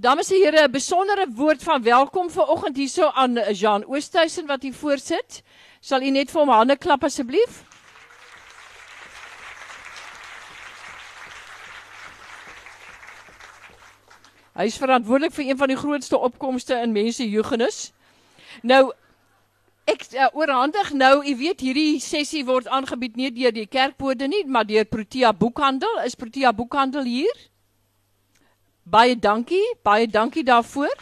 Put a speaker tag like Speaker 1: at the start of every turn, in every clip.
Speaker 1: Dames en here, 'n besondere woord van welkom vanoggend hierso aan Jean Oosthuizen wat hier voorsit. Sal u net vir hom hande klap asseblief? Hy is verantwoordelik vir een van die grootste opkomste in mense jeugenis. Nou ek uh, oorhandig nou, u weet hierdie sessie word aangebied nie deur die kerkbode nie, maar deur Protea Boekhandel. Is Protea Boekhandel hier? Baie dankie, baie dankie daarvoor.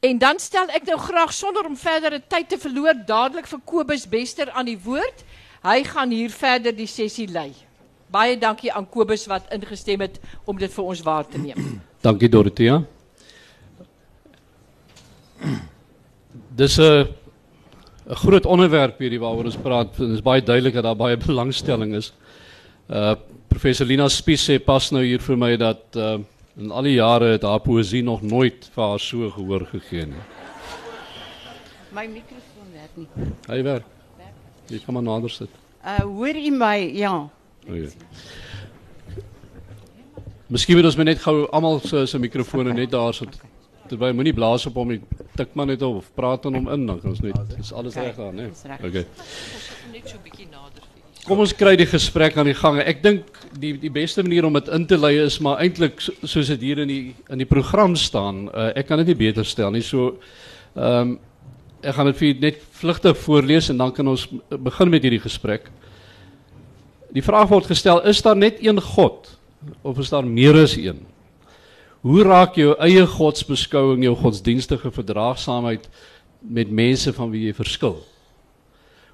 Speaker 1: En dan stel ek nou graag sonder om verdere tyd te verloor dadelik vir Kobus Bester aan die woord. Hy gaan hier verder die sessie lei. Baie dankie aan Kobus wat ingestem het om dit vir ons waar te neem.
Speaker 2: Dankie Dorothea. Dis 'n 'n groot onderwerp hierdie waaroor ons praat. Dit is baie duidelik dat daar baie belangstelling is. Uh professor Lina Spies sê pas nou hier vir my dat uh in al die jare het haar poësie nog nooit vir haar so gehoor gegee nie.
Speaker 3: My mikrofoon werk nie.
Speaker 2: Hy werk. Jy kan maar nader sit.
Speaker 3: Uh hoor u my? Ja.
Speaker 2: O ja. Miskien moet ons maar net gou almal se se mikrofone net daar sit. Terwyl moenie blaas op hom nie. Tik maar net op of praat aan hom in dan kan ons net dis alles reg daar, né?
Speaker 3: Reg.
Speaker 2: Okay.
Speaker 1: Net so 'n bietjie nader vir u.
Speaker 2: Kom ons kry die gesprek aan die gang. Ek dink die die beste manier om dit in te lei is maar eintlik so- soos dit hier in die in die program staan. Uh, ek kan dit nie beter stel nie. So ehm um, ek gaan dit vir net vlugtig voorlees en dan kan ons begin met hierdie gesprek. Die vraag word gestel: Is daar net een God of is daar meer as een? Hoe raak jou eie godsbeskouing jou godsdienstige verdraagsaamheid met mense van wie jy verskil?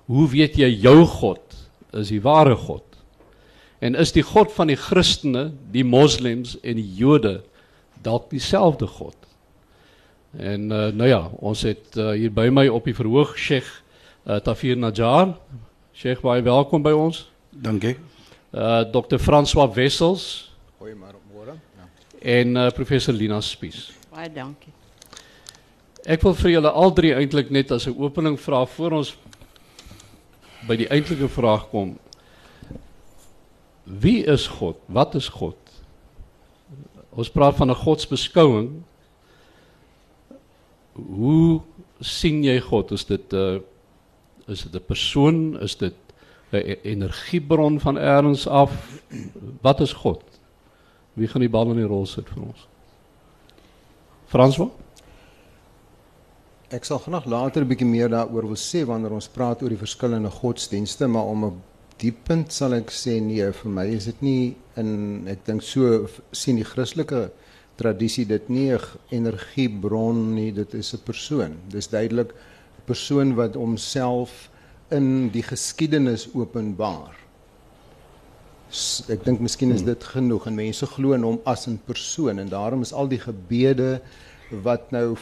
Speaker 2: Hoe weet jy jou God is die ware God? En is die God van die Christene, die Moslems en die Jode dalk dieselfde God? En uh, nou ja, ons het uh, hier by my op die verhoog Sheikh uh, Tafir Najjar. Sheikh, baie welkom by ons.
Speaker 4: Dankie.
Speaker 2: Uh Dr. François Wessels
Speaker 4: Goeiemôre môre.
Speaker 2: En uh, professor Lina Spies.
Speaker 3: Baie dankie.
Speaker 2: Ek wil vir julle al drie eintlik net as 'n opening vra voor ons by die eintlike vraag kom. Wie is God? Wat is God? Ons praat van 'n godsbeskouing. Hoe sien jy God? Is dit 'n uh, is dit 'n persoon? Is dit 'n e- energiebron van elders af? Wat is God? Wie gaan die bal in die rol sit vir ons? François?
Speaker 4: Ek sal graag later 'n bietjie meer daaroor wil sê wanneer ons praat oor die verskillende godsdienste, maar om 'n diep punt sal ek sê nee, vir my is dit nie in ek dink so sien die Christelike tradisie dit nie 'n energiebron nie, dit is 'n persoon. Dis duidelik 'n persoon wat homself in die geskiedenis openbaar. Ek dink miskien is dit genoeg en mense glo in hom as 'n persoon en daarom is al die gebede wat nou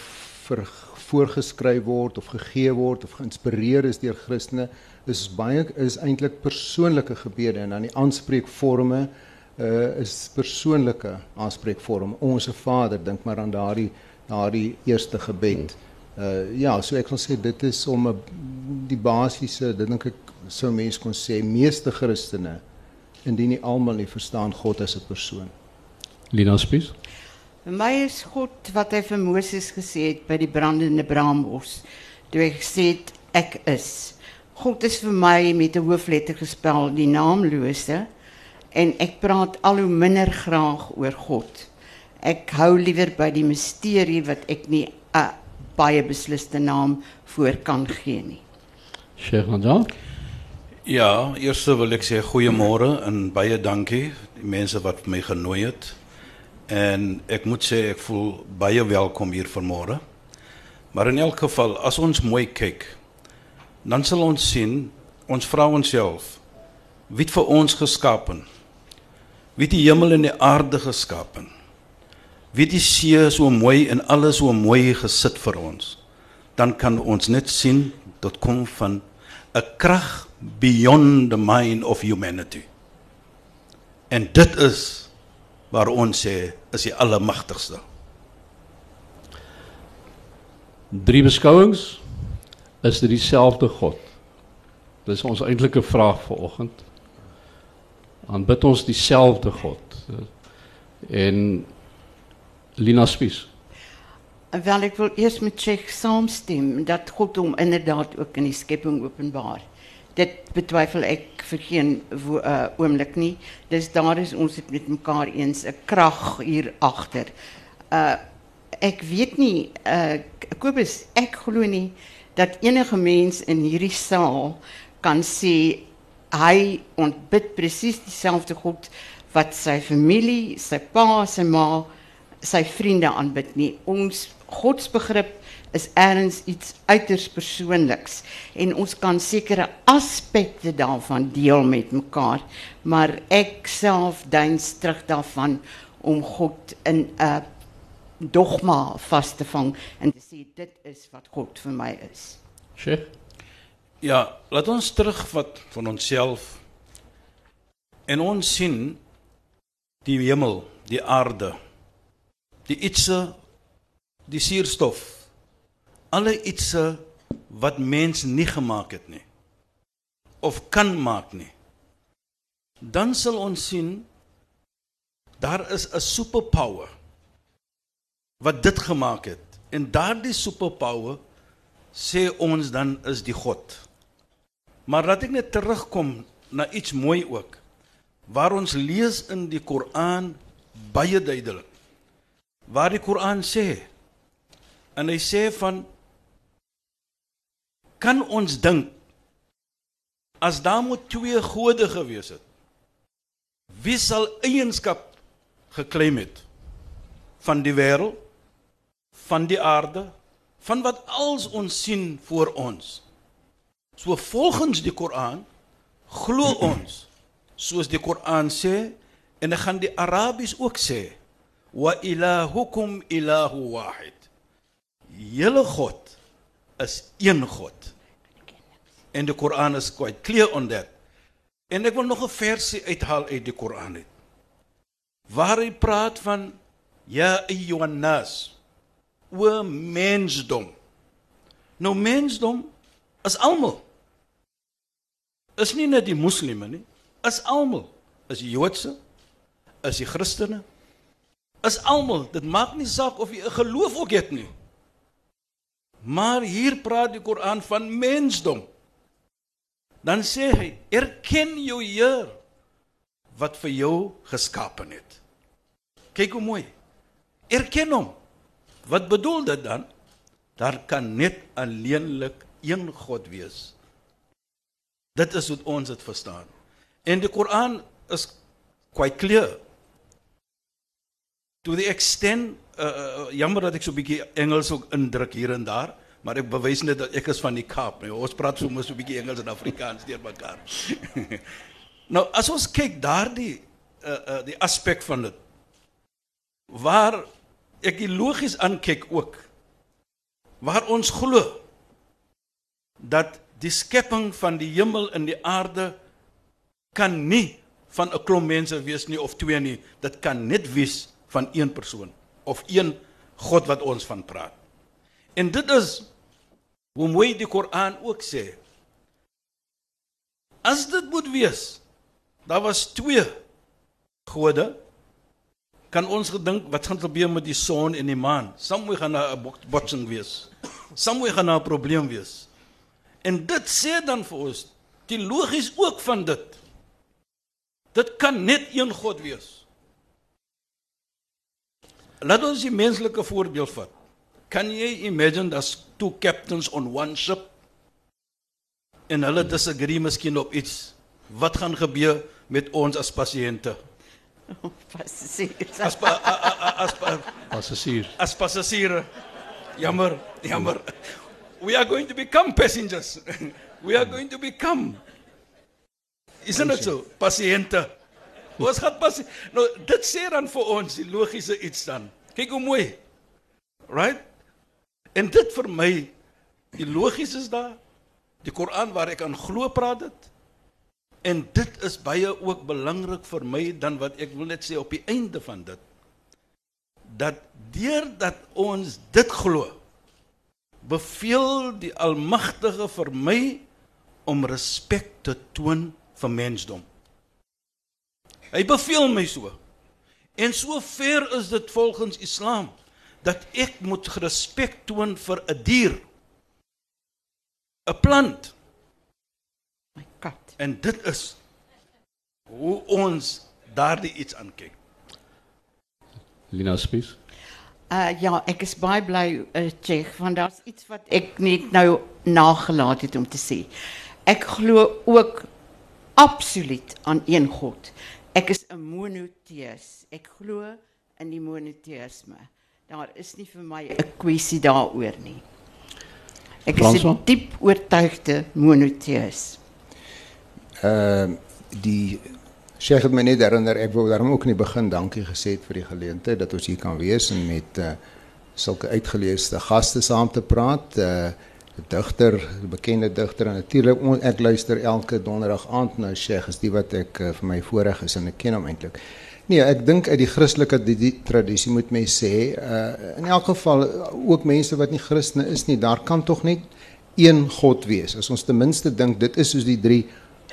Speaker 4: vir voorgeskryf word of gegee word of geïnspireer is deur Christene is baie is eintlik persoonlike gebede en dan die aanspreekforme uh, is persoonlike aanspreekvorm. Onse Vader, dink maar aan daardie daardie eerste gebed. Uh ja, so ek wil sê dit is om 'n die basiese, dit dink ek sou mense kon sê meeste Christene indien nie almal nie verstaan God as 'n persoon.
Speaker 2: Lina Spies?
Speaker 3: Vir my is God wat hy vir Moses gesê het by die brandende braambos. Toe hy gesê het ek is. God is vir my met 'n hoofletter gespel die naamlose en ek praat al hoe minder graag oor God. Ek hou liewer by die misterie wat ek nie 'n baie besliste naam voor kan gee nie.
Speaker 2: Sheikh Najjar?
Speaker 5: Ja, eers wil ek sê goeiemôre en baie dankie die mense wat my genooi het. En ek moet sê ek voel baie welkom hier vanmôre. Maar in elk geval, as ons mooi kyk, dan sal ons sien ons vra onsself wie het vir ons geskapen? Wie het die hemel en die aarde geskapen? Wie het die see so mooi en alles so mooi gesit vir ons? Dan kan ons net sien dit kom van 'n krag beyond the mind of humanity. En dit is waar ons sê is die allermagtigste.
Speaker 2: Drie beskouings is dit dieselfde God. Dis ons eintlike vraag vir oggend. aanbid ons dieselfde God. En Lina Spies.
Speaker 3: Wel, ik wil eerst met Tsjech saamstem dat God hom inderdaad ook in die schepping openbaar. Dit betwijfel ik voor geen uh, oomlik nie. Dus daar is ons het met elkaar eens 'n krag hier agter. Uh ek weet nie uh Kobus, ek glo nie dat enige mens in hierdie saal kan sê hy ontbid presies dieselfde God wat sy familie, sy pa, sy ma, sy vriende aanbid nie. Ons godsbegrip is ergens iets uiters persoonliks en ons kan sekere aspekte daarvan deel met mekaar, maar ek self duins terug daarvan om God in 'n dogma vas te vang en te sê dit is wat God vir my is.
Speaker 2: Sheikh
Speaker 5: Ja, laat ons terugvat van onsself. En ons sien die hemel, die aarde, die ietsie, die suurstof, alle ietsie wat mens nie gemaak het nie of kan maak nie. Dan sal ons sien daar is 'n superpower wat dit gemaak het. En daardie superpower sê ons dan is die God. Maar laat ek net terugkom na iets mooi ook. Waar ons lees in die Koran baie duidelik. Waar die Koran sê en hy sê van kan ons dink as daar moet twee gode gewees het wie sal eienskap geklaim het? Van die wêreld van die aarde van wat als ons sien voor ons. So volgens die Koran glo ons soos die Koran sê en dan gaan die Arabies ook sê wa ilahukum ilahu wahid. Julle god is een god en die Koran is quite clear on that. En ek wil nog 'n versie uithaal uit die Koran uit. Waar hy praat van ja ayyuhan nas o mensdom. Nou mensdom is almal. Is nie net die moslime nie is almal. Is die joodse is die christene is almal. Dit maak nie saak of jy 'n geloof ook het nie. Maar hier praat die Koran van mensdom dan sê hy erken jou Heer wat vir jou geskapen het. Kyk hoe mooi. Erken hom. Wat bedoel dit dan? Daar kan net alleenlik een God wees. Dit is wat ons dit verstaan. En die Koran is quite clear. To the extent uh, uh, jammer dat ek so 'n bietjie Engels ook indruk hier en daar maar ek bewys net dat ek is van die Kaap nee. ons praat so mos 'n bietjie Engels en Afrikaans deur mekaar nou as ons kyk daardie uh, uh, die aspek van dit waar ek die logies aankyk ook waar ons glo dat die skepping van die hemel en die aarde kan nie van 'n klomp mense wees nie of twee nie dit kan net wees van een persoon of een God wat ons van praat. En dit is hoe mooi die Koran ook sê. As dit moet wees, daar was twee gode kan ons gedink wat gaan gebeur met die son en die maan? Sommige gaan 'n botsing wees. Sommige gaan 'n probleem wees. En dit sê dan vir ons die logies ook van dit. Dit kan net een God wees. Laat ons 'n menslike voorbeeld vat. Can you imagine there's two captains on one ship? En hulle disagree miskien op iets. Wat gaan gebeur met ons as pasiënte?
Speaker 3: Passasiers.
Speaker 5: As pa, a, a, a, as pa,
Speaker 2: Passasier.
Speaker 5: as passasiere. Jammer, jammer. We are going to become passengers. We are going to become Isn't it so? Pasiënte. Ons gaan pas nou dit sê dan vir ons die logiese iets dan. Kyk hoe mooi. Right? En dit vir my die logies is daar. Die Koran waar ek aan glo praat dit. En dit is baie ook belangrik vir my dan wat ek wil net sê op die einde van dit. Dat deurdat ons dit glo beveel die Almagtige vir my om respek te toon vir mensdom. Hy beveel my so. En so ver is dit volgens Islam dat ek moet respek toon vir 'n dier. 'n Plant.
Speaker 3: My kat.
Speaker 5: En dit is hoe ons daardie iets aankyk.
Speaker 2: Lina Spies.
Speaker 3: Uh ja, ek is baie bly uh, Tsjech want daar's iets wat ek net nou nagelaat het om te sê. Ek glo ook absoluut aan een God. Ek is 'n monoteïs. Ek glo in die monoteïsme. Daar is nie vir my 'n kwessie daaroor nie. Ek is? 'n diep oortuigde monoteïs.
Speaker 4: Ehm die Sheikh het my net herinner ek wou daarom ook in die begin dankie gesê het vir die geleentheid dat ons hier kan wees en met uh, sulke uitgeleesde gaste saam te praat. Uh 'n digter, 'n bekende digter en natuurlik ek luister elke donderdag aand na Sheikh, is die wat ek uh, vir my voorreg is en ek ken hom eintlik. Nee, ek dink uit die Christelike die, die tradisie moet mens sê, uh in elk geval ook mense wat nie Christene is nie, daar kan tog net een God wees. As ons ten minste dink dit is soos die drie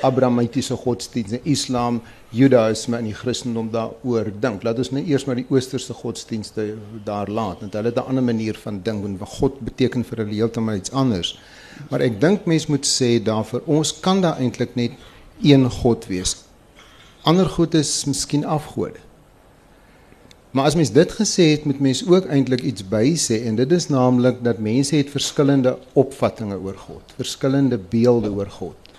Speaker 4: Abrahamitiese godsdienste, Islam, Judaïsme en die Christendom daaroor dink. Laat ons net eers maar die oosterse godsdienste daar laat, want hulle het 'n ander manier van dink en wat God beteken vir hulle heeltemal iets anders. Maar ek dink mens moet sê daar vir ons kan daar eintlik net een God wees. Ander goed is miskien afgode. Maar as mens dit gesê het, moet mens ook eintlik iets by sê en dit is naamlik dat mense het verskillende opvattinge oor God, verskillende beelde oor God.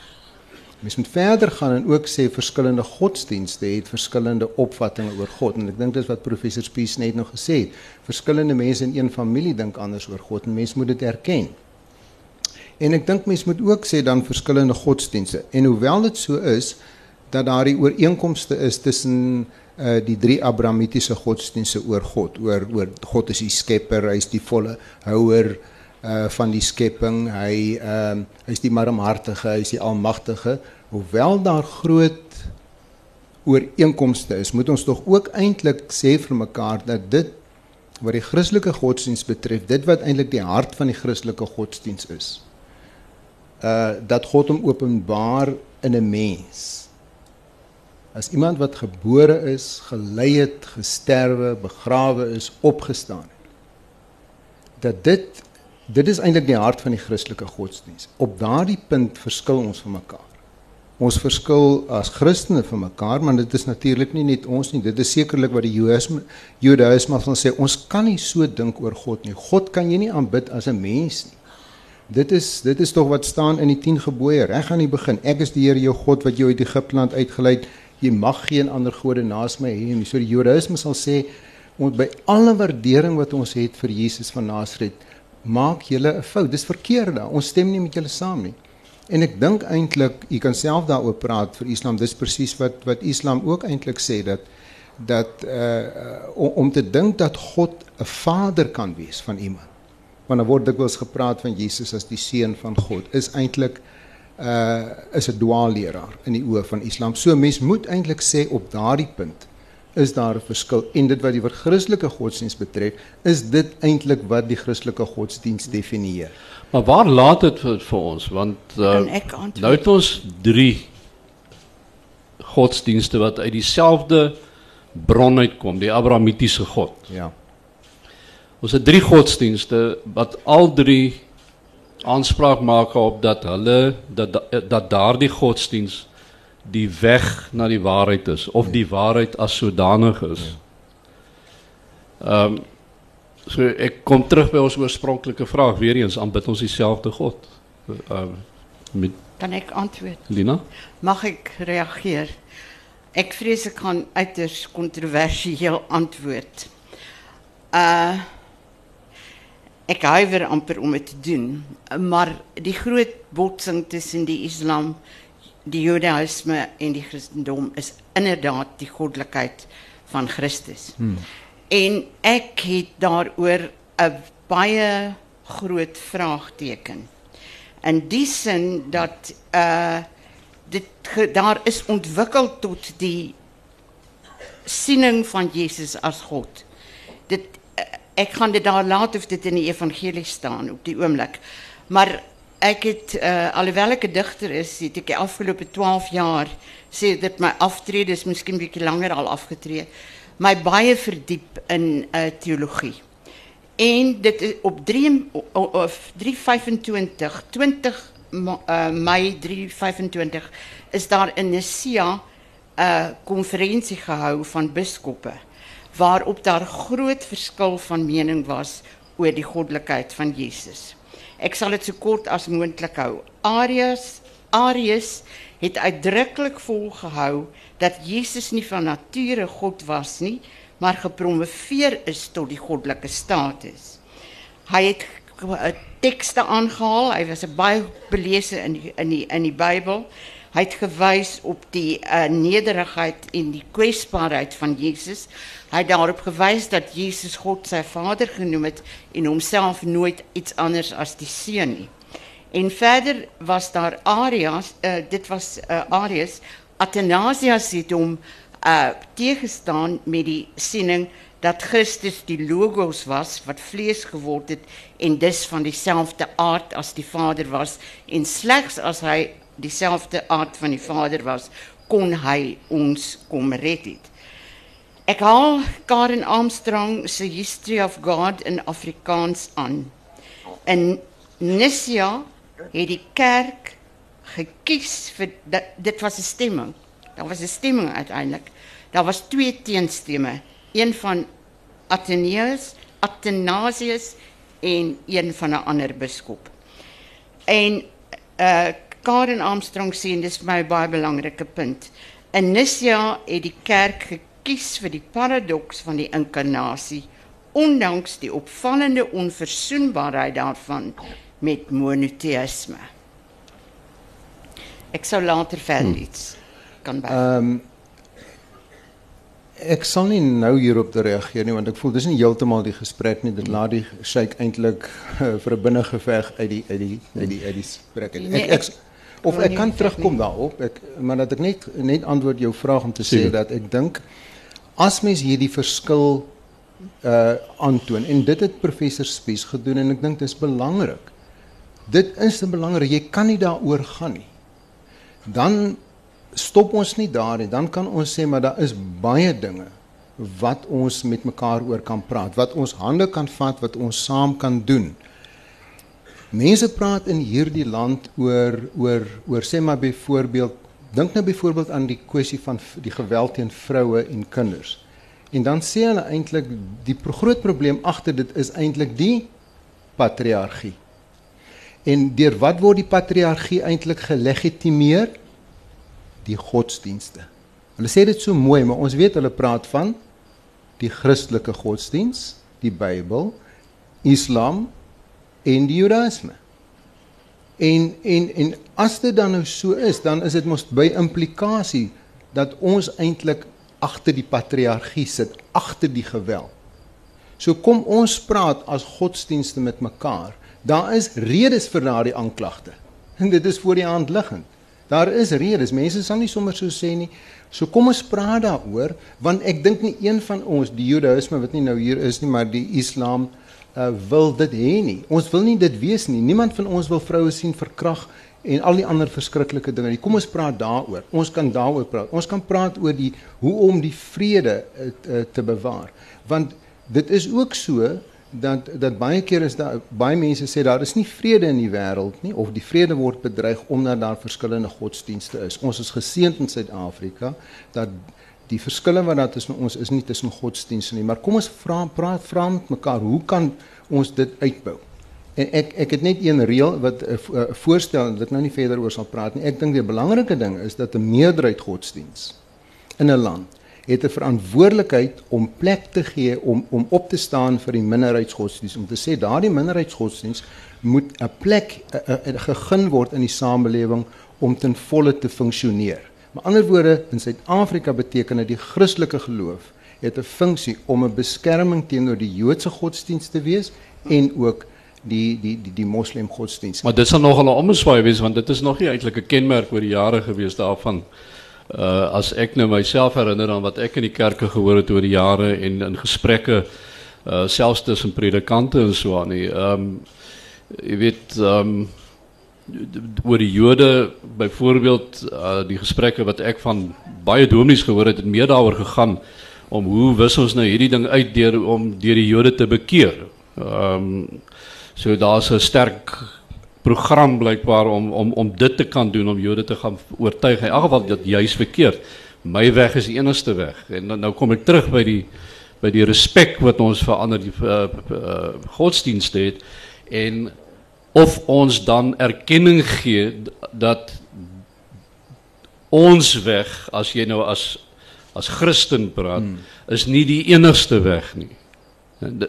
Speaker 4: Mens moet verder gaan en ook sê verskillende godsdienste het verskillende opvattinge oor God en ek dink dis wat professor Spies net nog gesê het. Verskillende mense in een familie dink anders oor God en mens moet dit erken. En ek dink mens moet ook sê dan verskillende godsdienste. En hoewel dit so is dat daar die ooreenkomste is tussen uh die drie Abrahamitiese godsdienste oor God, oor oor God is die skepper, hy is die volle houer uh van die skepping, hy ehm uh, hy is die barmhartige, hy is die almagtige. Hoewel daar groot ooreenkomste is, moet ons tog ook eintlik sê vir mekaar dat dit wat die Christelike godsdiens betref, dit wat eintlik die hart van die Christelike godsdiens is, uh dat God hom openbaar in 'n mens. As iemand wat gebore is, gelei het, gesterwe, begrawe is, opgestaan het. Dat dit dit is eintlik die hart van die Christelike godsdiens. Op daardie punt verskil ons van mekaar. Ons verskil as Christene van mekaar, maar dit is natuurlik nie net ons nie. Dit is sekerlik wat die Judaïsme Judaïsme van sê, ons kan nie so dink oor God nie. God kan jy nie aanbid as 'n mens nie. Dit is dit is tog wat staan in die 10 gebooie reg aan die begin. Ek is die Here jou God wat jou uit Egipte land uitgelei het. Jy mag geen ander gode naas my hê nie. So die Judaïsme sal sê ons by alle waardering wat ons het vir Jesus van Nasaret, maak julle 'n fout. Dis verkeerd daar. Ons stem nie met julle saam nie. En ek dink eintlik, u kan self daaroor praat vir Islam. Dis presies wat wat Islam ook eintlik sê dat dat uh om, om te dink dat God 'n vader kan wees van iemand. Want dan word dikwels gepraat van Jesus as die seun van God. Is eintlik uh is 'n dwaalleraar in die oë van Islam. So mens moet eintlik sê op daardie punt is daar 'n verskil en dit wat die wat Christelike godsdiens betref, is dit eintlik wat die Christelike godsdiens definieer.
Speaker 2: Maar waar laat dit vir, vir ons? Want uh, nou het ons drie godsdienste wat uit dieselfde bron uitkom, die Abrahamitiese God.
Speaker 4: Ja.
Speaker 2: Ons het drie godsdienste wat al drie aanspraak maak op dat hulle dat dat, dat daardie godsdiens die weg na die waarheid is of die waarheid as sodanig is. Ehm um, so ek kom terug by ons oorspronklike vraag weer eens aanbid ons dieselfde God. Ehm met
Speaker 3: Kan ek antwoord?
Speaker 2: Lina?
Speaker 3: Mag ek reageer? Ek vrees ek gaan uiters kontroversieel antwoord. Uh ek huiwer amper om dit te doen, maar die groot botsing tussen die Islam, die Judaïsme en die Christendom is inderdaad die goddelikheid van Christus. Hmm. En ek het daaroor 'n baie groot vraagteken. In die sin dat uh dit daar is ontwikkel tot die siening van Jesus as God. Dit ek gaan dit daar laat of dit in die evangelie staan op die oomblik. Maar ek het uh, alhoewel ek digter is, het ek die afgelope 12 jaar sê dit my aftrede is miskien bietjie langer al afgetree, my baie verdiep in uh, teologie. En dit is op 3 of 325 20 uh, Mei 325 is daar in Nicaea 'n uh, van biskoppe waarop daar groot verskil van mening was oor die goddelikheid van Jesus. Ek sal dit so kort as moontlik hou. Arius Arius het uitdruklik volgehou dat Jesus nie van nature God was nie, maar gepromoveer is tot die goddelike status. Hy het tekste aangehaal. Hy was 'n baie in die, in die in die. Hy het gewys op die uh, nederigheid en die kwesbaarheid van Jesus. Hy het daarop gewys dat Jesus God sy Vader genoem het en homself nooit iets anders as die seun nie. En verder was daar Arias, uh, dit was uh, Athanasius het hom uh met die siening dat Christus die logos was wat vlees geword het en dus van dieselfde aard as die Vader was en slegs as hy dieselfde aard van die Vader was kon hy ons kom red het. Ek haal Karen Armstrong se History of God in Afrikaans aan. In Nissia het die kerk gekies vir dit was 'n stemming. Daar was 'n stemming uiteindelik. Daar was twee teenstemme een van Atheneus, Athanasius en een van 'n ander biskop. En uh Karen Armstrong sê dis vir my baie belangrike punt. In het die kerk gekies vir die paradoks van die inkarnasie ondanks die opvallende onverzoenbaarheid daarvan met monoteïsme. Ek sou later verder hmm. iets kan by.
Speaker 4: Ehm um, ek sal nie nou hierop reageer nie want ek voel dis nie heeltemal die gesprek nie dit laat die shake eintlik uh, vir 'n binnengeveg uit die uit die uit die uit die gesprek ek of ek kan terugkom daarop. Ek maar dat ek net net antwoord jou vraag om te sê dat ek dink as mens hierdie verskil uh aantoon en dit het professor Spies gedoen en ek dink dit is belangrik. Dit is belangrik jy kan nie daaroor gaan nie. Dan stop ons nie daar nie, dan kan ons sê maar daar is baie dinge wat ons met mekaar oor kan praat, wat ons hande kan vat, wat ons saam kan doen. Mense praat in hierdie land oor oor oor sê maar byvoorbeeld dink nou byvoorbeeld aan die kwessie van die geweld teen vroue en kinders. En dan sê hulle eintlik die groot probleem agter dit is eintlik die patriargie. En deur wat word die patriargie eintlik gelegitimeer? die godsdienste. Hulle sê dit so mooi, maar ons weet hulle praat van die Christelike godsdiens, die Bybel, Islam en die Judaïsme. En en en as dit dan nou so is, dan is dit mos by implikasie dat ons eintlik agter die patriargie sit, agter die geweld. So kom ons praat as godsdienste met mekaar. Daar is redes vir daardie aanklagte. En dit is voor die hand liggend. Daar is redes. Mense sal nie sommer so sê nie. So kom ons praat daaroor want ek dink nie een van ons die Judaïsme wat nie nou hier is nie, maar die Islam uh, wil dit hê nie. Ons wil nie dit wees nie. Niemand van ons wil vroue sien verkrag en al die ander verskriklike dinge. Kom ons praat daaroor. Ons kan daaroor praat. Ons kan praat oor die hoe om die vrede uh, te bewaar. Want dit is ook so dat dat baie keer is daar baie mense sê daar is nie vrede in die wêreld nie of die vrede word bedreig omdat daar verskillende godsdienste is. Ons is geseënd in Suid-Afrika dat die verskille wat daar tussen ons is nie tussen godsdienste nie, maar kom ons vra praat vra met mekaar, hoe kan ons dit uitbou? En ek ek het net een reël wat 'n uh, uh, voorstel en dit nou nie verder oor sal praat nie. Ek dink die belangrike ding is dat 'n meerderheid godsdiens in 'n land het 'n verantwoordelikheid om plek te gee om om op te staan vir die minderheidsgodsdienst om te sê daardie minderheidsgodsdienst moet 'n plek a, a, a, gegeen word in die samelewing om ten volle te funksioneer. Met ander woorde, in Suid-Afrika beteken dit die Christelike geloof het 'n funksie om 'n beskerming teenoor die Joodse godsdienst te wees en ook die die die die moslim godsdienst.
Speaker 2: Maar dit sal nogal 'n omswaai wees want dit is nog nie eintlik 'n kenmerk oor die jare gewees daarvan uh as ek nou myself herinner aan wat ek in die kerke gehoor het oor die jare en in gesprekke uh selfs tussen predikante en so aan nie. Ehm um, jy weet ehm um, oor die Jode byvoorbeeld uh, die gesprekke wat ek van baie dominees gehoor het, het meer daaroor gegaan om hoe wis ons nou hierdie ding uit deur om deur die Jode te bekeer. Ehm um, so daar's 'n sterk program blykbaar om om om dit te kan doen om Jode te gaan oortuig. In elk geval dat juis verkeerd. My weg is die enigste weg. En dan nou kom ek terug by die by die respek wat ons vir ander die uh, uh, godsdienste het en of ons dan erkenning gee dat ons weg as jy nou as as Christen praat hmm. is nie die enigste weg nie.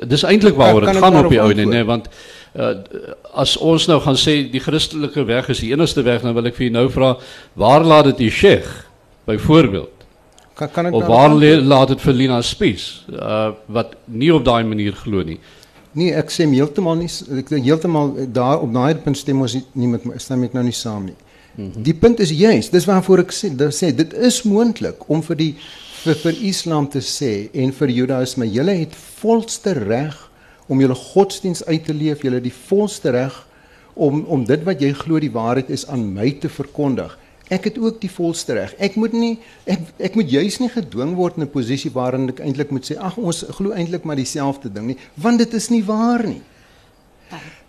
Speaker 2: Dis eintlik waaroor dit gaan op die ou nee, nee want uh, as ons nou gaan sê die Christelike weg is die enigste weg dan wil ek vir jou nou vra waar laat dit die Sheikh byvoorbeeld kan kan ek of waar laat dit vir Lina Spies uh, wat nie op daai manier glo nie.
Speaker 4: Nee, ek sê heeltemal nie ek heeltemal daar op daai punt stem ons nie, met stem ek nou nie saam nie. Mhm. Die punt is juist, dis waarvoor ek sê, dit sê dit is moontlik om vir die vir, vir Islam te sê en vir Judaïsme, julle het volste reg om julle godsdiens uit te leef, julle het die volste reg om om dit wat jy glo die waarheid is aan my te verkondig. Ek het ook die volste reg. Ek moet nie ek ek moet juis nie gedwing word in 'n posisie waarin ek eintlik moet sê ag ons glo eintlik maar dieselfde ding nie, want dit is nie waar nie.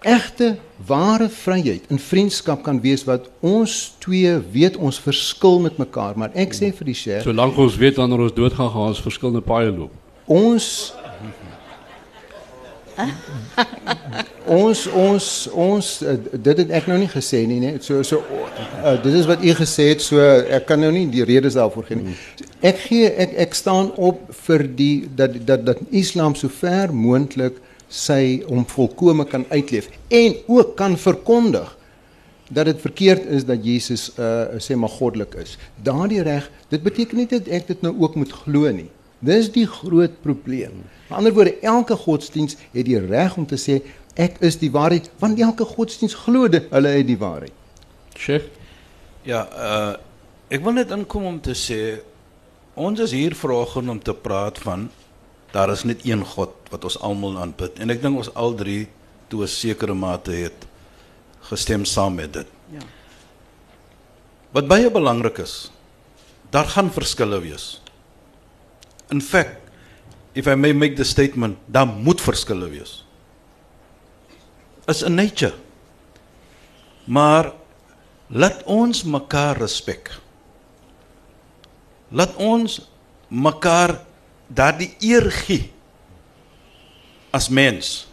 Speaker 4: Egte ware vryheid in vriendskap kan wees wat ons twee weet ons verskil met mekaar maar ek sê vir die Sheikh
Speaker 2: solank ons weet wanneer ons dood gaan gaan ons verskillende paaie loop.
Speaker 4: ons ons ons ons uh, dit het ek nou nie gesê nie nee. So so uh, dit is wat u gesê het so ek kan nou nie die redes daarvoor gee nie ek gee ek ek staan op vir die dat dat dat islam so ver moontlik sy om volkome kan uitleef en ook kan verkondig dat dit verkeerd is dat Jesus uh sê maar goddelik is. Daardie reg, dit beteken nie dat ek dit nou ook moet glo nie. Dis die groot probleem. Met ander woorde, elke godsdiens het die reg om te sê ek is die waarheid, want elke godsdiens glo dit hulle het die waarheid.
Speaker 2: Sheikh.
Speaker 5: Ja, uh ek wil net inkom om te sê ons is hier vanoggend om te praat van daar is net een God wat ons almal aanbid en ek dink ons al drie toe 'n sekere mate het gestem saam met dit. Ja. Wat baie belangrik is, daar gaan verskille wees. In fact, if I may make the statement, daar moet verskille wees. Is in nature. Maar laat ons mekaar respek. Laat ons mekaar daardie eer gee as mens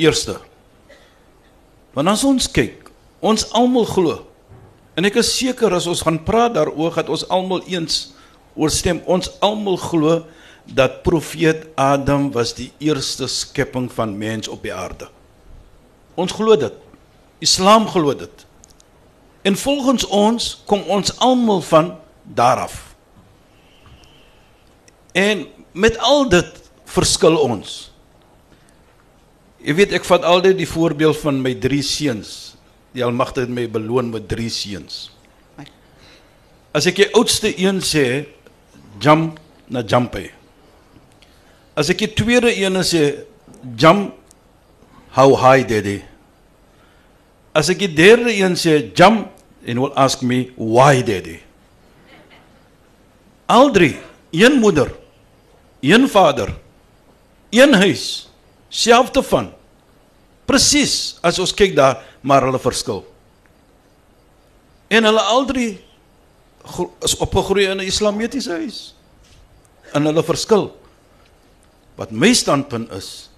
Speaker 5: eerste. Want as ons kyk ons almal glo en ek is seker as ons gaan praat daaroor dat ons almal eens oorstem ons almal glo dat profeet Adam was die eerste skepping van mens op die aarde. Ons glo dit. Islam glo dit en volgens ons kom ons almal van daaraf En met al dit verskil ons. Jy weet ek vat altyd die voorbeeld van my drie seuns. Die Almagtige het my beloon met drie seuns. As ek die oudste een sê, jump na jumpy. As ek die tweede een sê, jump how high daddy. As ek die derde een sê, jump and will ask me why daddy. Al drie, een moeder een vader, een huis, selfde van. Presies as ons kyk daar, maar hulle verskil. En hulle al drie is opgegroei in 'n islamitiese huis. En hulle verskil. Wat my standpunt is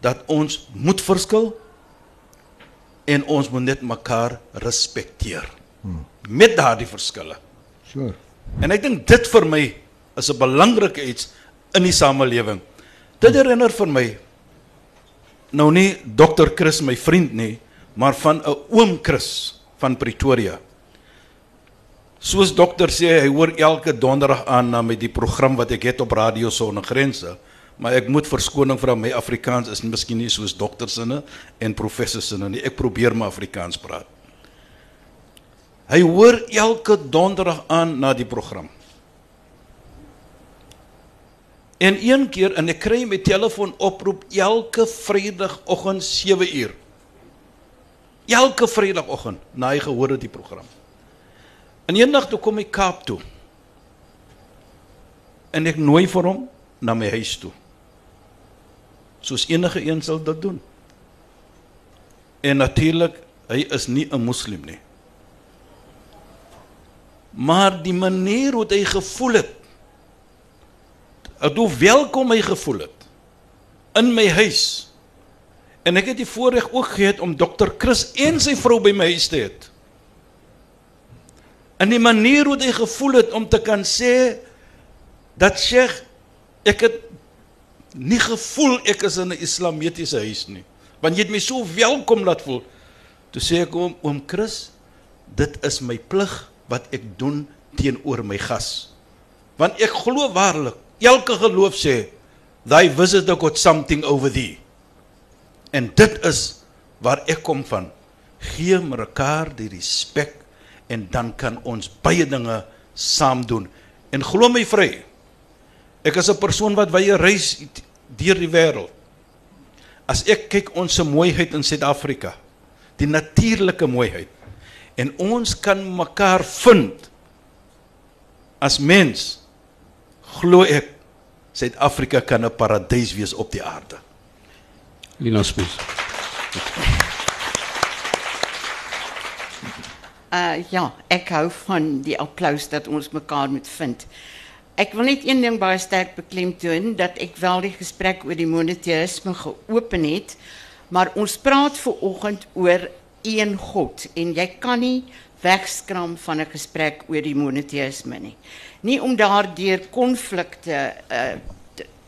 Speaker 5: dat ons moet verskil en ons moet net mekaar respekteer. Hmm. Met daardie verskille.
Speaker 4: Sure.
Speaker 5: En ek dink dit vir my is 'n belangrike iets in die samelewing. Dit herinner vir my nou nie dokter Chris my vriend nie, maar van 'n oom Chris van Pretoria. Soos dokter sê hy hoor elke donderdag aan na met die program wat ek het op Radio Sonder Grense, maar ek moet verskoning vra my Afrikaans is miskien nie soos dokter sinne en professor sinne nie. Ek probeer my Afrikaans praat. Hy hoor elke donderdag aan na die program. En een keer en ek kry my telefoon oproep elke Vrydagoggend 7 uur. Elke Vrydagoggend na hy gehoor het die program. En eendag toe kom hy Kaap toe. En ek nooi vir hom na my huis toe. Soos enige een sal dit doen. En natuurlik, hy is nie 'n moslim nie. Maar die manier hoe hy gevoel het, hoe welkom hy gevoel het in my huis. En ek het die voorreg ook gehad om dokter Chris en sy vrou by my huis te hê. En die manier hoe hy gevoel het om te kan sê dat Sheikh ek het nie gevoel ek is in 'n islamitiese huis nie want jy het my so welkom laat voel. Toe sê ek oom oom Chris, dit is my plig wat ek doen teenoor my gas. Want ek glo waarlik, elke geloof sê, thy visitor got something over thee. En dit is waar ek kom van. Gee mekaar die respek en dan kan ons baie dinge saam doen. En glo my vry. Ek is 'n persoon wat baie reis deur die wêreld. As ek kyk ons se mooiheid in Suid-Afrika, die natuurlike mooiheid en ons kan mekaar vind as mens glo ek Suid-Afrika kan 'n paradys wees op die aarde.
Speaker 2: Lina Spies.
Speaker 3: Uh ja, ek hou van die applous dat ons mekaar moet vind. Ek wil net een ding baie sterk beklemtoon dat ek wel die gesprek oor die monoteïsme geopen het, maar ons praat ver oggend oor een God en jy kan nie wegskram van 'n gesprek oor die monoteïsme nie. Nie om daardeur konflikte uh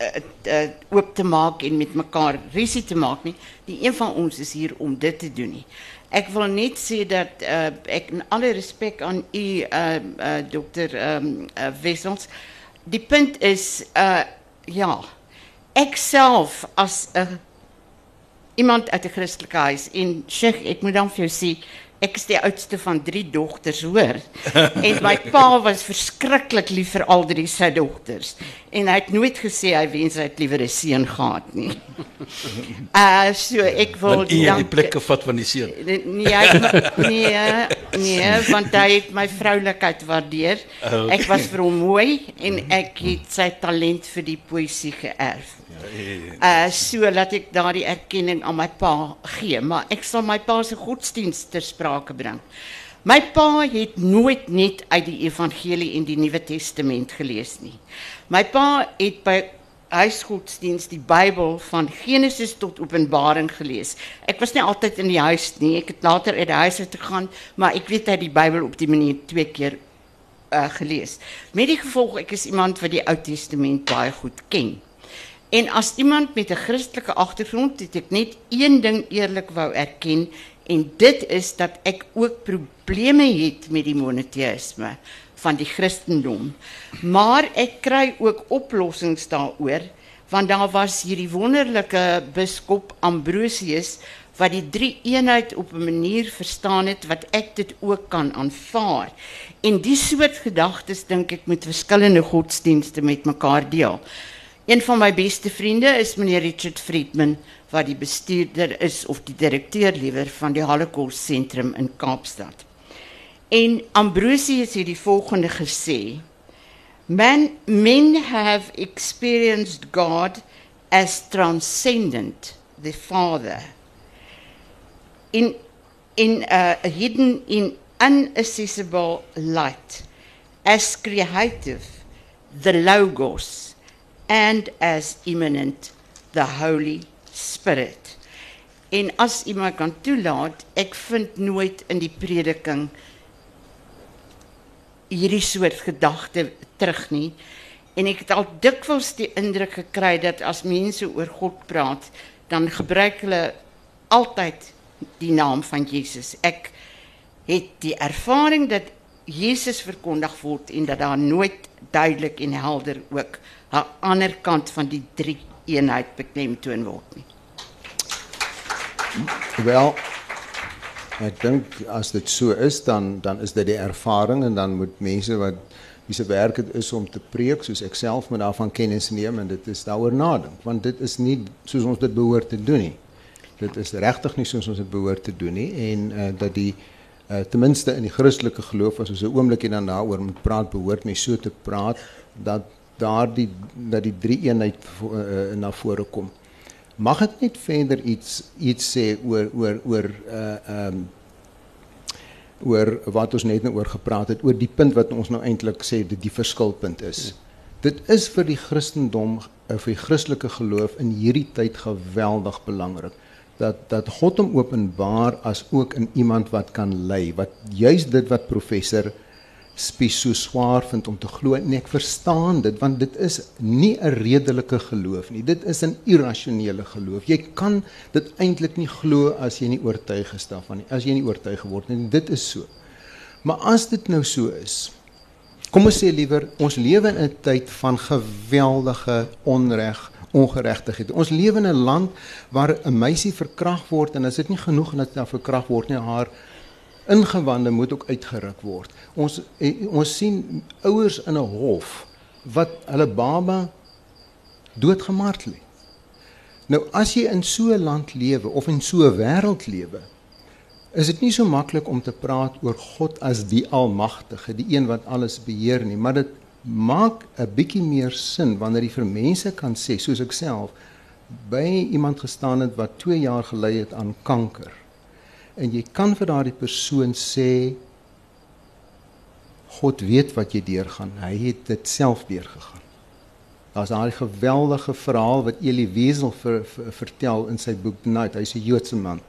Speaker 3: uh oop te maak en met mekaar risie te maak nie. Die een van ons is hier om dit te doen. Ek wil net sê dat uh ek alle respek aan u uh, uh dokter um, Wessels die punt is uh ja, ek self as 'n iemand uit 'n Christelike huis en Sheikh, ek moet dan vir jou sê ek is die oudste van drie dogters, hoor. en my pa was verskriklik lief vir al drie sy dogters. En hy het nooit gesê hy wens hy het liewer 'n seun gehad nie. Uh so ek wil
Speaker 5: Want u het die plek gevat van die seun.
Speaker 3: Nee, nee, hy het my- nee, nee, want hy het my vroulikheid waardeer.
Speaker 5: Okay.
Speaker 3: Ek was vir hom mooi en ek het sy talent vir die poësie geërf. Uh so laat ek daardie erkenning aan my pa gee, maar ek sal my pa se godsdienst ter sprake bring. My pa het nooit net uit die evangelie en die Nuwe Testament gelees nie. My pa het by huisgodsdienst die Bybel van Genesis tot Openbaring gelees. Ek was nie altyd in die huis nie. Ek het later uit die huis uit gegaan, maar ek weet het die Bybel op die manier twee keer uh, gelees. Met die gevolg ek is iemand wat die Ou Testament baie goed ken. En as iemand met 'n Christelike agtergrond het ek net een ding eerlik wou erken en dit is dat ek ook probleme het met die monoteïsme van die Christendom. Maar ek kry ook oplossings daaroor want daar was hierdie wonderlike biskop Ambrosius wat die drie eenheid op 'n manier verstaan het wat ek dit ook kan aanvaar. En die soort gedagtes dink ek moet verskillende godsdienste met mekaar deel. Een van my beste vriende is meneer Richard Friedman wat die bestuurder is of die direkteur liewer van die Holocaust sentrum in Kaapstad. En Ambrosius het die volgende gesê: Man men have experienced God as transcendent, the Father. In in uh, hidden in unaccessible light, as creative, the Logos, and as immanent, the Holy Spirit. En as my kan toelaat, ek vind nooit in die prediking hierdie soort gedagte terug nie. En ek het al dikwels die indruk gekry dat as mense oor God praat, dan gebruik hulle altyd die naam van Jesus. Ek het die ervaring dat Jesus verkondig word en dat daar nooit duidelik en helder ook 'n ander kant van die drie eenheid beklemtoon word nie.
Speaker 4: Wel, ek dink as dit so is dan dan is dit die ervaring en dan moet mense wat wie se werk dit is om te preek soos ek self moet daarvan kennis neem en dit is daaroor nadink want dit is nie soos ons dit behoort te doen nie. dit is regtig nie soos ons dit behoort te doen nie en uh, dat die uh, ten minste in die Christelike geloof as ons 'n oombliekie dan daaroor moet praat, behoort nie so te praat dat daardie dat die drie eenheid uh, na vore kom. Mag ek net verder iets iets sê oor oor oor uh ehm um, oor wat ons net nou oor gepraat het oor die punt wat ons nou eintlik sê dit die verskilpunt is. Ja. Dit is vir die Christendom of vir die Christelike geloof in hierdie tyd geweldig belangrik dat dat God hom openbaar as ook in iemand wat kan lei wat juis dit wat professor spies so swaar vind om te glo. En ek verstaan dit want dit is nie 'n redelike geloof nie. Dit is 'n irrasionele geloof. Jy kan dit eintlik nie glo as jy nie oortuig is daarvan nie as jy nie oortuig geword het nie. Dit is so. Maar as dit nou so is kom ons sê liewer ons lewe in 'n tyd van geweldige onreg ongeregtigheid. Ons lewe in 'n land waar 'n meisie verkragt word en as dit nie genoeg en dit dan verkragt word nie, haar ingewande moet ook uitgeruk word. Ons eh, ons sien ouers in 'n hof wat hulle baba doodgemartel het. Nou as jy in so 'n land lewe of in so 'n wêreld lewe, is dit nie so maklik om te praat oor God as die almagtige, die een wat alles beheer nie, maar dit maak 'n bietjie meer sin wanneer jy vir mense kan sê soos ek self by iemand gestaan het wat 2 jaar gelei het aan kanker. En jy kan vir daardie persoon sê God weet wat jy deurgaan. Hy het dit self deurgegaan. Daar's daai geweldige verhaal wat Elie Wiesel ver, ver, vertel in sy boek Night. Hy's 'n Joodse man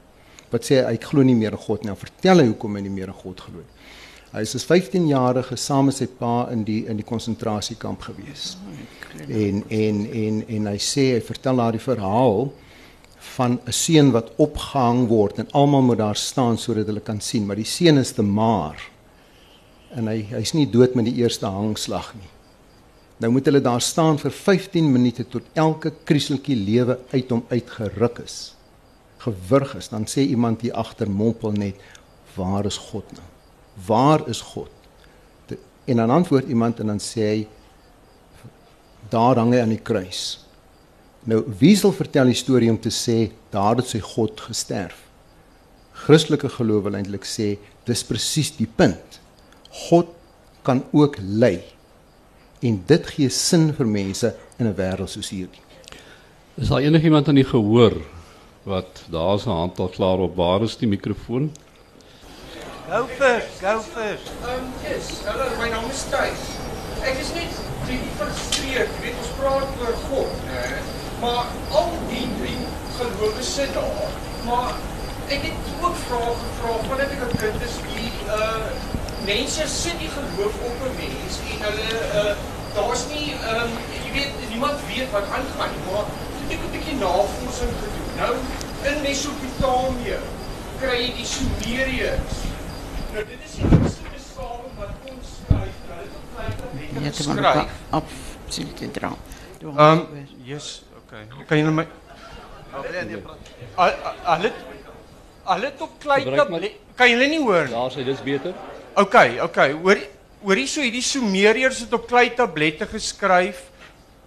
Speaker 4: wat sê hy glo nie meer in God nie. Nou vertel hy hoekom hy nie meer in God glo nie. Hy is as 15 jarige saam met sy pa in die in die konsentrasiekamp gewees. En en en en hy sê hy vertel daar die verhaal van 'n seun wat opgehang word en almal moet daar staan sodat hulle kan sien, maar die seun is te maar. En hy hy's nie dood met die eerste hangslag nie. Nou moet hulle daar staan vir 15 minute tot elke krieseltjie lewe uit hom uitgeruk is. Gewurg is, dan sê iemand hier agter mompel net, "Waar is God nou?" waar is God? En dan antwoord iemand en dan sê hy daar hang hy aan die kruis. Nou wie sal vertel die storie om te sê daar het sy God gesterf? Christelike geloof wil eintlik sê dis presies die punt. God kan ook lei. En dit gee sin vir mense in 'n wêreld soos hierdie.
Speaker 2: Is daar enigiemand aan die gehoor wat daar se hand al klaar op waar is die mikrofoon?
Speaker 6: Go first, go first.
Speaker 7: Um, yes, hallo, my naam is Thys. Ek is net bietjie frustreerd, jy weet ons praat oor God, né? Maar al die drie gelowe sit daar. Maar ek het ook vrae gevra wanneer ek 'n kind is wie uh mense sit die geloof op 'n mens en hulle uh daar's nie um jy weet niemand weet wat aangaan nie, maar ek het 'n bietjie navorsing gedoen. Nou in Mesopotamië kry jy die Sumeriërs Nou dit is die eerste beschaving wat ons skryf, nou dit op klein
Speaker 3: Ja, dit op op sien te dra.
Speaker 7: Ehm yes, okay. Kan jy my Hulle hulle op klein kan jy nie hoor nie.
Speaker 2: Daar sê dis beter.
Speaker 7: Okay, okay. Hoor hoor hierso hierdie Sumeriërs het op klei tablette geskryf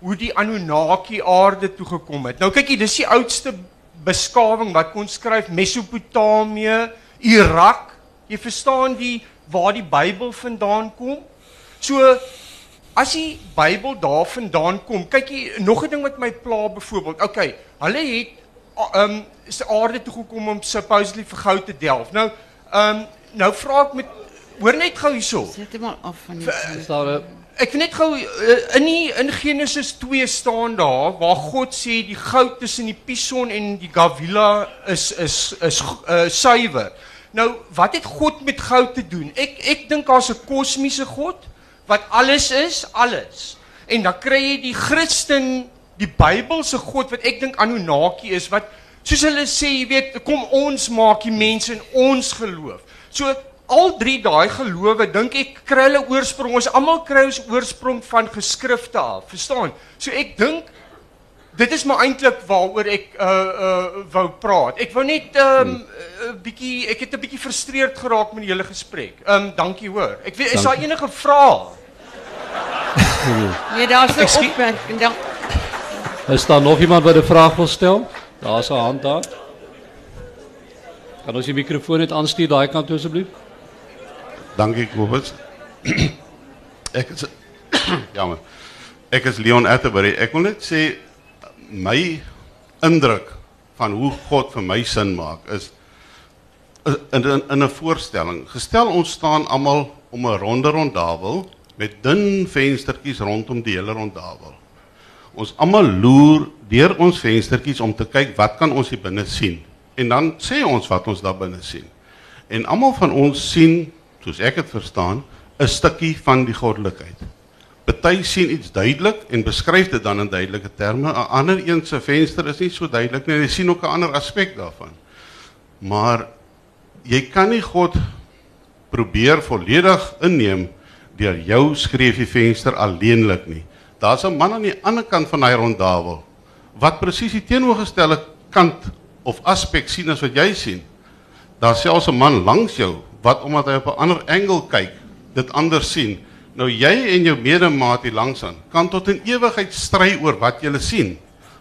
Speaker 7: hoe die Anunnaki aarde toe gekom het. Nou kyk jy, dis die oudste beskawing wat kon skryf Mesopotamië, Irak, Jy verstaan die waar die Bybel vandaan kom? So as die Bybel daar vandaan kom, kyk jy nog 'n ding wat my pla byvoorbeeld. Okay, hulle het ehm um, se aarde toe gekom om supposedly vir goud te delf. Nou ehm um, nou vra ek met hoor net gou hierso.
Speaker 3: Sit hom af van die
Speaker 7: Ek net gou uh, in die in Genesis 2 staan daar waar God sê die goud tussen die pison en die gavila is is is uh, suiwer. Nou, wat het God met goud te doen? Ek ek dink daar's 'n kosmiese God wat alles is, alles. En dan kry jy die Christen, die Bybelse God wat ek dink Anunnaki is wat soos hulle sê, jy weet, kom ons maak die mense in ons geloof. So al drie daai gelowe dink ek kry hulle oorsprong. Ons almal kry ons oorsprong van geskrifte af. Verstaan? So ek dink dit is maar eintlik waaroor ek uh uh wou praat. Ek wou net um 'n uh, bietjie ek het 'n bietjie frustreerd geraak met die hele gesprek. Um dankie hoor. Ek weet is daar enige vrae?
Speaker 3: Nee, daar's 'n opmerking dan.
Speaker 2: Is daar nog iemand wat 'n vraag wil stel? Daar's 'n hand daar. Kan ons die mikrofoon net aanstuur daai kant toe asseblief?
Speaker 8: Dankie Kobus. Ek is jammer. Ek is Leon Atterbury. Ek wil net sê my indruk van hoe God vir my sin maak is in in, in 'n voorstelling. Gestel ons staan almal om 'n ronde rondawel met dun venstertjies rondom die hele rondawel. Ons almal loer deur ons venstertjies om te kyk wat kan ons hier binne sien. En dan sê ons wat ons daar binne sien. En almal van ons sien, soos ek dit verstaan, 'n stukkie van die goddelikheid. Party sien iets duidelik en beskryf dit dan in duidelike terme. 'n Ander een se venster is nie so duidelik nie. Jy sien ook 'n ander aspek daarvan. Maar jy kan nie God probeer volledig inneem deur jou skreefie venster alleenlik nie. Daar's 'n man aan die ander kant van daai ronddawel wat presies die teenoorgestelde kant of aspek sien as wat jy sien. Daar's selfs 'n man langs jou wat omdat hy op 'n ander angle kyk, dit anders sien. Nou jy en jou medemaat hier langs aan kan tot in ewigheid stry oor wat jy sien,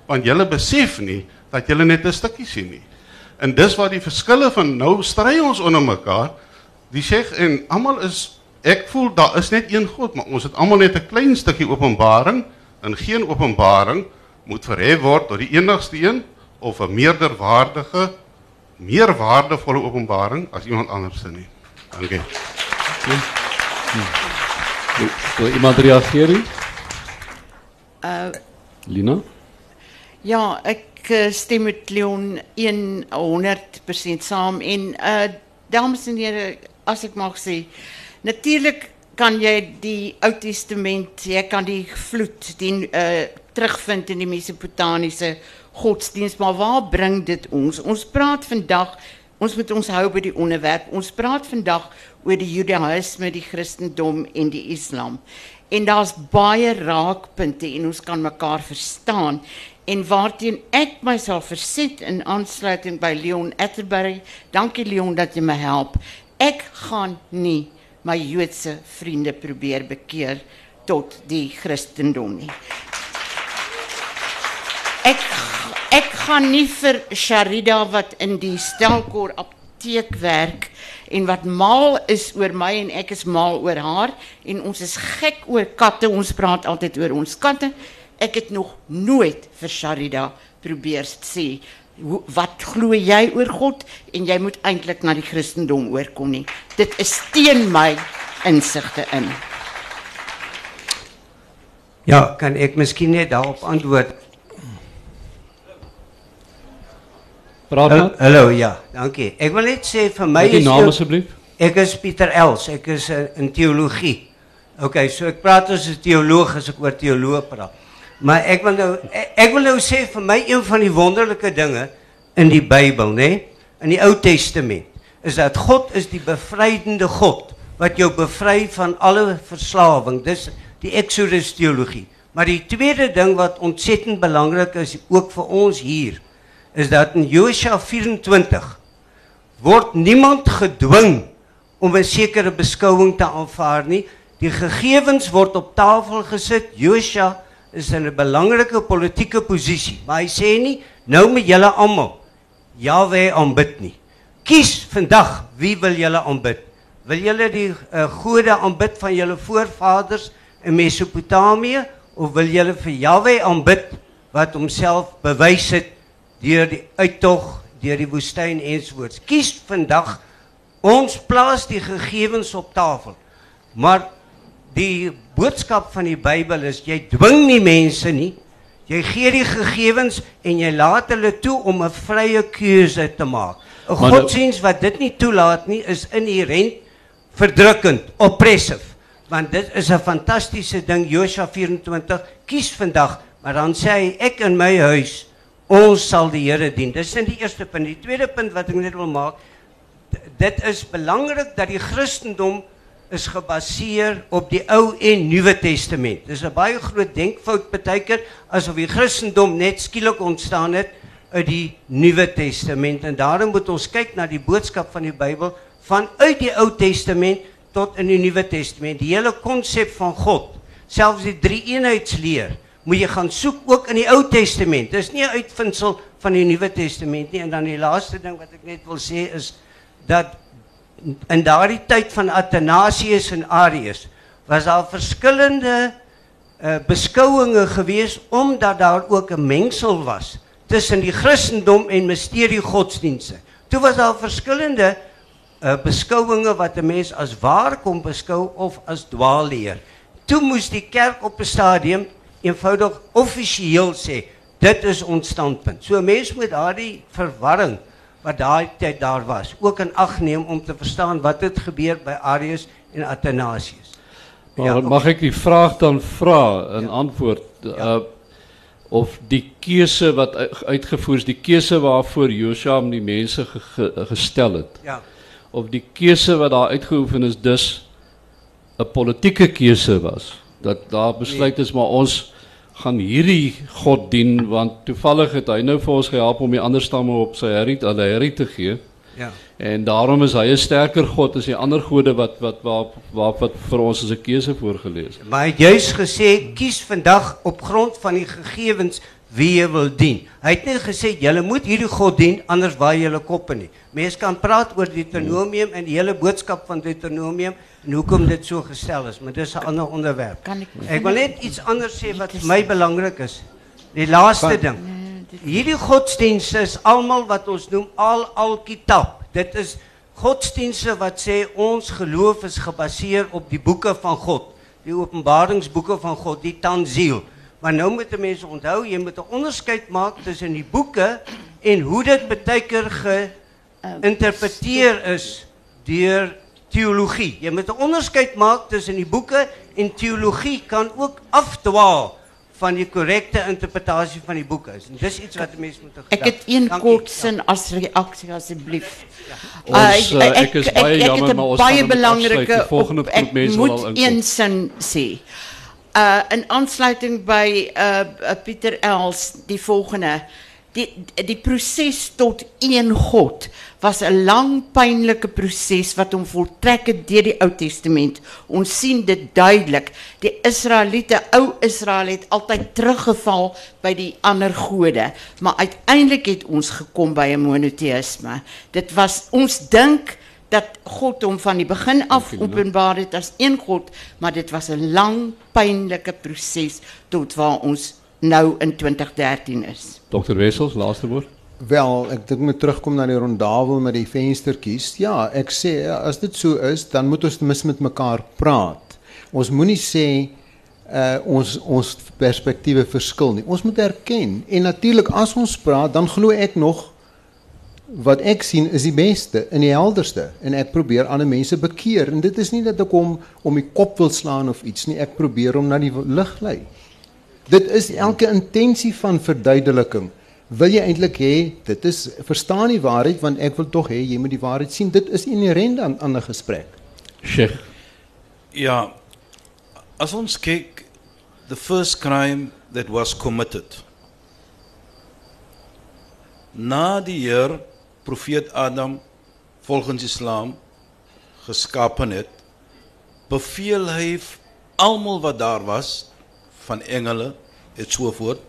Speaker 8: want jy besef nie dat jy net 'n stukkie sien nie. En dis waar die verskille van nou stry ons onder mekaar. Die sê en almal is ek voel daar is net een God, maar ons het almal net 'n klein stukkie openbaring en geen openbaring moet verhef word tot die enigste een of 'n meerderwaardige meer waardevolle openbaring as iemand anders se nie. Dankie.
Speaker 2: Wil iemand reageer?
Speaker 3: Uh
Speaker 2: Lina?
Speaker 3: ja, ek uh, stem met Leon 100% saam en uh dames en here, as ek mag sê, natuurlik kan jy die Ou Testament, jy kan die vloed, die uh terugvind in die Mesopotamiese godsdienst, maar waar bring dit ons? Ons praat vandag, ons moet ons hou by die onderwerp. Ons praat vandag oor die Judaïsme, die Christendom en die Islam. En daar's baie raakpunte en ons kan mekaar verstaan. En waarteen ek myself verset in aansluiting by Leon Atterbury. Dankie Leon dat jy my help. Ek gaan nie my Joodse vriende probeer bekeer tot die Christendom nie. Ek ek gaan nie vir Sharida wat in die Stelkor apteek werk en wat mal is oor my en ek is mal oor haar en ons is gek oor katte. Ons praat altyd oor ons katte. Ek het nog nooit vir Sharida probeer sê wat glo jy oor God en jy moet eintlik na die Christendom oorkom nie. Dit is teen my insigte in.
Speaker 6: Ja, kan ek miskien net daarop antwoord?
Speaker 2: Praat maar.
Speaker 6: Hallo, ja, dankie. Ek wil net sê vir my
Speaker 2: Net die naam asseblief.
Speaker 6: Ek is Pieter Els, ek is uh, in teologie. OK, so ek praat as 'n teoloog as ek oor teoloë praat. Maar ek wil nou ek, ek wil nou sê vir my een van die wonderlike dinge in die Bybel, nê, in die Ou Testament, is dat God is die bevrydende God wat jou bevry van alle verslawing. Dis die Exodus teologie. Maar die tweede ding wat ontsettend belangrik is ook vir ons hier is dat in Josua 24 word niemand gedwing om 'n sekere beskouing te aanvaar nie. Die gegevens word op tafel gesit. Josua is in 'n belangrike politieke posisie, maar hy sê nie nou met julle almal Jahwe aanbid nie. Kies vandag wie wil julle aanbid? Wil julle die uh, gode aanbid van julle voorvaders in Mesopotamië of wil julle vir Jahwe aanbid wat homself bewys het deur die uittog deur die woestyn ensovoorts. Kies vandag ons plaas die gegevens op tafel. Maar die boodskap van die Bybel is jy dwing nie mense nie. Jy gee die gegevens en jy laat hulle toe om 'n vrye keuse te maak. 'n
Speaker 2: nou-
Speaker 6: Godsdienst wat dit nie toelaat nie is inherent verdrukkend, oppressive. Want dit is 'n fantastiese ding Josua 24 kies vandag, maar dan sê hy ek in my huis ons sal die Here dien. Dis in die eerste punt. Die tweede punt wat ek net wil maak, dit is belangrik dat die Christendom is gebaseer op die Ou en Nuwe Testament. Dis 'n baie groot denkfout partykeer asof die Christendom net skielik ontstaan het uit die Nuwe Testament en daarom moet ons kyk na die boodskap van die Bybel vanuit die Ou Testament tot in die Nuwe Testament. Die hele konsep van God, selfs die drie-eenheidsleer, moet jy gaan soek ook in die Ou Testament. Dis nie 'n uitvinding van die Nuwe Testament nie en dan die laaste ding wat ek net wil sê is dat in daardie tyd van Athanasius en Arius was daar verskillende uh, beskouinge gewees omdat daar ook 'n mengsel was tussen die Christendom en misterie godsdienste. Toe was daar verskillende uh, beskouinge wat 'n mens as waar kom beskou of as dwaalleer. Toe moes die kerk op 'n stadium eenvoudig offisieel sê dit is ons standpunt. So mense moet daardie verwarring wat daai tyd daar was ook in ag neem om te verstaan wat het gebeur by Arius en Athanasius.
Speaker 2: Maar ja, mag ek die vraag dan vra in ja. antwoord ja. uh of die keuse wat uitgevoer is, die keuse waarvoor Joshua die mense ge, ge, gestel het.
Speaker 6: Ja.
Speaker 2: Of die keuse wat daar uitgeoefen is dus 'n politieke keuse was. Dat daar besluit nee. is maar ons gaan hierdie God dien want toevallig het hy nou vir ons gehelp om die ander stamme op sy herrie hulle herrie te gee.
Speaker 6: Ja.
Speaker 2: En daarom is hy 'n sterker God as die ander gode wat wat waar waar wat vir ons as 'n keuse voorgeles.
Speaker 6: Maar hy het juis gesê kies vandag op grond van die gegevens wie jy wil dien. Hy het net gesê julle moet hierdie God dien anders waai julle koppe nie. Mense kan praat oor Deuteronomium en die hele boodskap van Deuteronomium en hoekom dit so gestel is, maar dis 'n ander onderwerp.
Speaker 3: Kan ek
Speaker 6: Ek wil net iets anders sê wat vir my belangrik is. Die laaste ding. Hierdie godsdienste is almal wat ons noem al al kitab. Dit is godsdienste wat sê ons geloof is gebaseer op die boeke van God, die openbaringsboeke van God, die Tanziel. Maar nou moet mense onthou, jy moet 'n onderskeid maak tussen die boeke en hoe dit baie keer geïnterpreteer is deur teologie. Jy moet 'n onderskeid maak tussen die boeke en teologie kan ook afdwaal van die korrekte interpretasie van die boek is. En dis iets wat mense moet gedagte.
Speaker 3: Ek het een kort sin as reaksie asseblief.
Speaker 2: Ja. Ons uh, ek, ek is baie jammer maar ons baie belangrike volgende mense
Speaker 3: al. Ek moet een sin sê. Uh in aansluiting by uh Pieter Els die volgende die die proses tot een God was 'n lang pynlike proses wat hom voltrek het deur die Ou Testament. Ons sien dit duidelik. Die Israeliete, ou Israel het altyd teruggeval by die ander gode, maar uiteindelik het ons gekom by 'n monoteïsme. Dit was ons dink dat God hom van die begin af openbaar het as een God, maar dit was 'n lang pynlike proses tot waar ons nou in 2013 is.
Speaker 2: Dr Wessels, laaste woord.
Speaker 4: Wel, ek dink moet terugkom na die rondawel met die venstertjies. Ja, ek sê as dit so is, dan moet ons mis met mekaar praat. Ons moenie sê uh ons ons perspektiewe verskil nie. Ons moet erken en natuurlik as ons praat, dan glo ek nog wat ek sien is die beste en die helderste en ek probeer ander mense bekeer en dit is nie dat ek hom om die kop wil slaan of iets nie. Ek probeer hom na die lig lei. Dit is elke intensie van verduideliking wil jy eintlik hê dit is verstaan die waarheid want ek wil tog hê jy moet die waarheid sien dit is inherent aan 'n gesprek.
Speaker 2: Sheikh.
Speaker 5: Ja. As ons kyk the first crime that was committed. Na die Heer profeet Adam volgens Islam geskapen het, beveel hy almal wat daar was van engele et so voort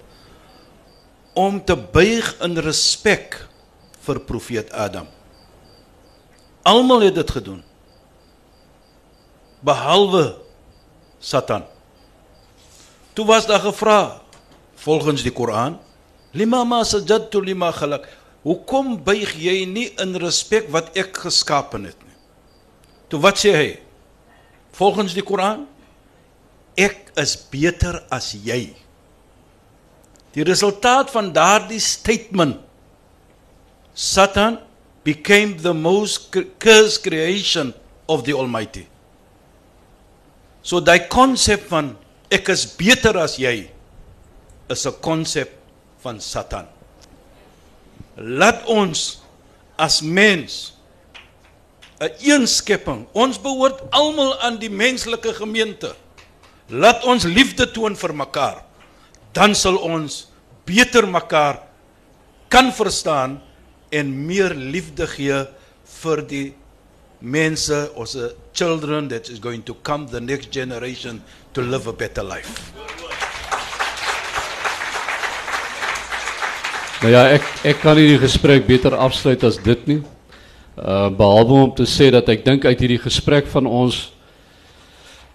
Speaker 5: om te buig in respek vir profeet Adam. Almal het dit gedoen. Behalwe Satan. Toe was daar gevra volgens die Koran, "Lima ma sajadtu lima khalaq?" Hoekom buig jy nie in respek wat ek geskapen het nie? Toe wat sê hy? Volgens die Koran, "Ek is beter as jy." Die resultaat van daardie statement Satan became the most cursed creation of the Almighty. So daai konsep van ek is beter as jy is 'n konsep van Satan. Laat ons as mens 'n een skepping, ons behoort almal aan die menslike gemeente. Laat ons liefde toon vir mekaar. Dan sal ons beter mekaar kan verstaan en meer liefde gee vir die mense ons children that is going to come the next generation to live a better life.
Speaker 2: Nou ja, ek ek kan nie die gesprek beter afsluit as dit nie. Uh behalwe om te sê dat ek dink uit hierdie gesprek van ons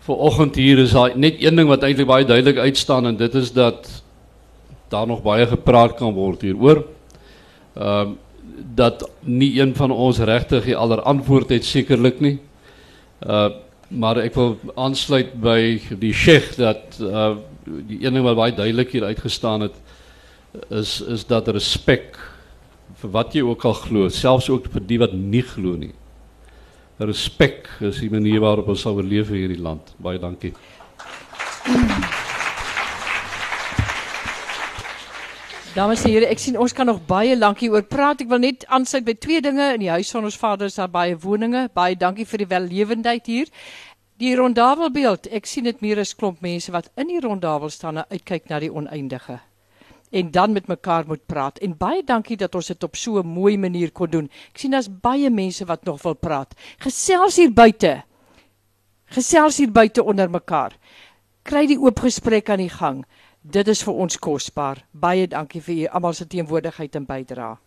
Speaker 2: vanoggend hier is daar net een ding wat eintlik baie duidelik uitstaan en dit is dat daar nog baie gepraat kan word hieroor. Ehm uh, dat nie een van ons regtig die aller antwoord het sekerlik nie. Uh maar ek wil aansluit by die Sheikh dat uh die een ding wat baie duidelik hier uitgestaan het is is dat respek vir wat jy ook al glo, selfs ook vir die wat nie glo nie. Respek is die manier waarop ons sal oorleef in hierdie land. Baie dankie.
Speaker 1: Dames en here, ek sien ons kan nog baie lank hieroor praat. Ek wil net aansluit by twee dinge. In die huis van ons Vader is daar baie woninge. Baie dankie vir die wellewendheid hier. Die rondawelbeeld, ek sien dit meer as klomp mense wat in die rondawel staan en uitkyk na die oneindige en dan met mekaar moet praat. En baie dankie dat ons dit op so 'n mooi manier kon doen. Ek sien daar's baie mense wat nog wil praat. Gesels hier buite. Gesels hier buite onder mekaar. Kry die oop gesprek aan die gang. Dit is vir ons kosbaar. Baie dankie vir u almal se teenwoordigheid en bydrae.